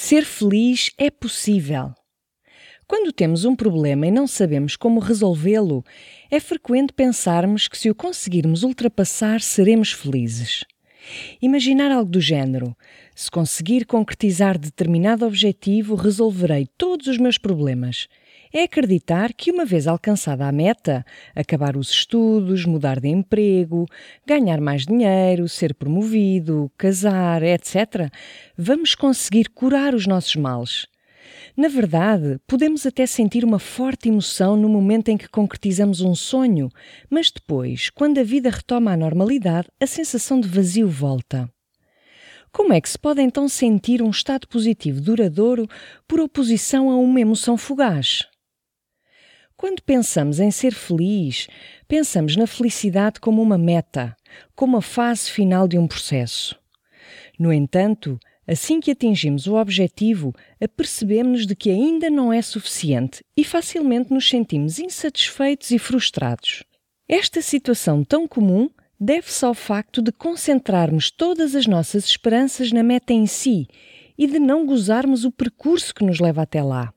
Ser feliz é possível. Quando temos um problema e não sabemos como resolvê-lo, é frequente pensarmos que se o conseguirmos ultrapassar, seremos felizes. Imaginar algo do género: se conseguir concretizar determinado objetivo, resolverei todos os meus problemas é acreditar que, uma vez alcançada a meta, acabar os estudos, mudar de emprego, ganhar mais dinheiro, ser promovido, casar, etc., vamos conseguir curar os nossos males. Na verdade, podemos até sentir uma forte emoção no momento em que concretizamos um sonho, mas depois, quando a vida retoma a normalidade, a sensação de vazio volta. Como é que se pode então sentir um estado positivo duradouro por oposição a uma emoção fugaz? Quando pensamos em ser feliz, pensamos na felicidade como uma meta, como a fase final de um processo. No entanto, assim que atingimos o objetivo, apercebemos-nos de que ainda não é suficiente e facilmente nos sentimos insatisfeitos e frustrados. Esta situação tão comum deve-se ao facto de concentrarmos todas as nossas esperanças na meta em si e de não gozarmos o percurso que nos leva até lá.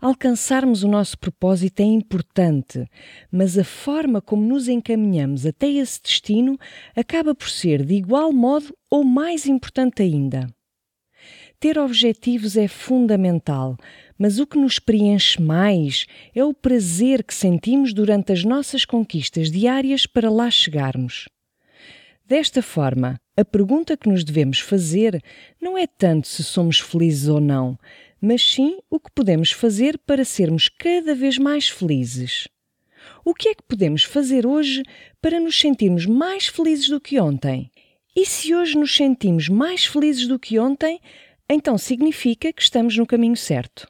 Alcançarmos o nosso propósito é importante, mas a forma como nos encaminhamos até esse destino acaba por ser de igual modo ou mais importante ainda. Ter objetivos é fundamental, mas o que nos preenche mais é o prazer que sentimos durante as nossas conquistas diárias para lá chegarmos. Desta forma, a pergunta que nos devemos fazer não é tanto se somos felizes ou não, mas sim o que podemos fazer para sermos cada vez mais felizes. O que é que podemos fazer hoje para nos sentirmos mais felizes do que ontem? E se hoje nos sentimos mais felizes do que ontem, então significa que estamos no caminho certo.